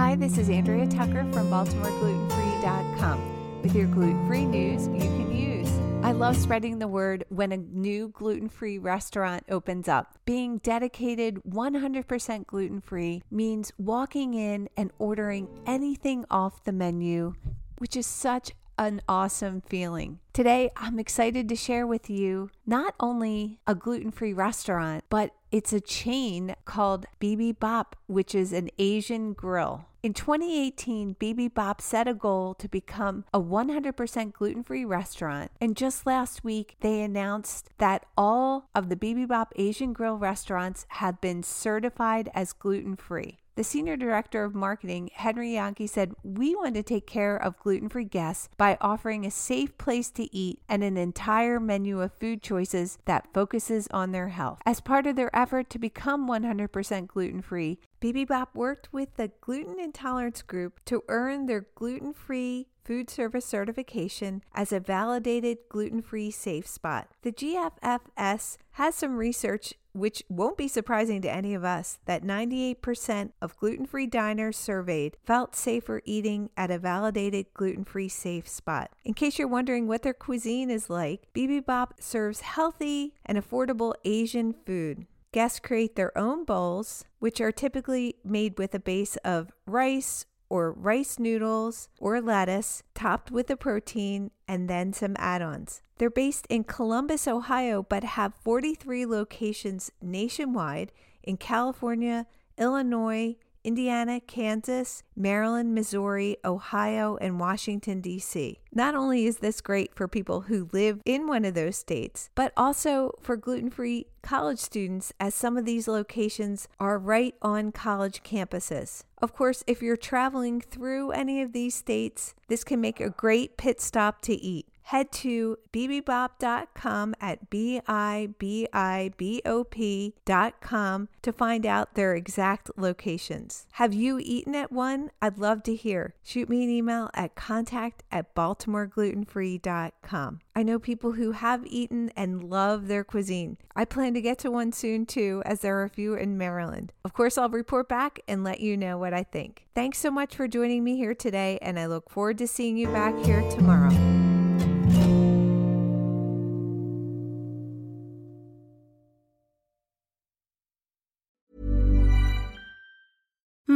Hi, this is Andrea Tucker from BaltimoreGlutenFree.com with your gluten free news you can use. I love spreading the word when a new gluten free restaurant opens up. Being dedicated 100% gluten free means walking in and ordering anything off the menu, which is such an awesome feeling. Today, I'm excited to share with you not only a gluten free restaurant, but it's a chain called Bibibop, which is an Asian grill. In 2018, Bibibop set a goal to become a 100% gluten free restaurant. And just last week, they announced that all of the Bibibop Asian Grill restaurants have been certified as gluten free. The senior director of marketing, Henry Yankee, said, We want to take care of gluten free guests by offering a safe place to eat and an entire menu of food choices that focuses on their health. As part of their effort to become 100% gluten free, Bibibop worked with the Gluten Intolerance Group to earn their gluten free food service certification as a validated gluten free safe spot. The GFFS has some research which won't be surprising to any of us that 98% of gluten free diners surveyed felt safer eating at a validated gluten free safe spot. In case you're wondering what their cuisine is like, Bibibop serves healthy and affordable Asian food. Guests create their own bowls, which are typically made with a base of rice or rice noodles or lettuce topped with a protein and then some add ons. They're based in Columbus, Ohio, but have 43 locations nationwide in California, Illinois, Indiana, Kansas, Maryland, Missouri, Ohio, and Washington, D.C. Not only is this great for people who live in one of those states, but also for gluten free college students, as some of these locations are right on college campuses. Of course, if you're traveling through any of these states, this can make a great pit stop to eat head to bibibop.com at b-i-b-i-b-o-p.com to find out their exact locations. Have you eaten at one? I'd love to hear. Shoot me an email at contact at baltimoreglutenfree.com. I know people who have eaten and love their cuisine. I plan to get to one soon too, as there are a few in Maryland. Of course, I'll report back and let you know what I think. Thanks so much for joining me here today, and I look forward to seeing you back here tomorrow.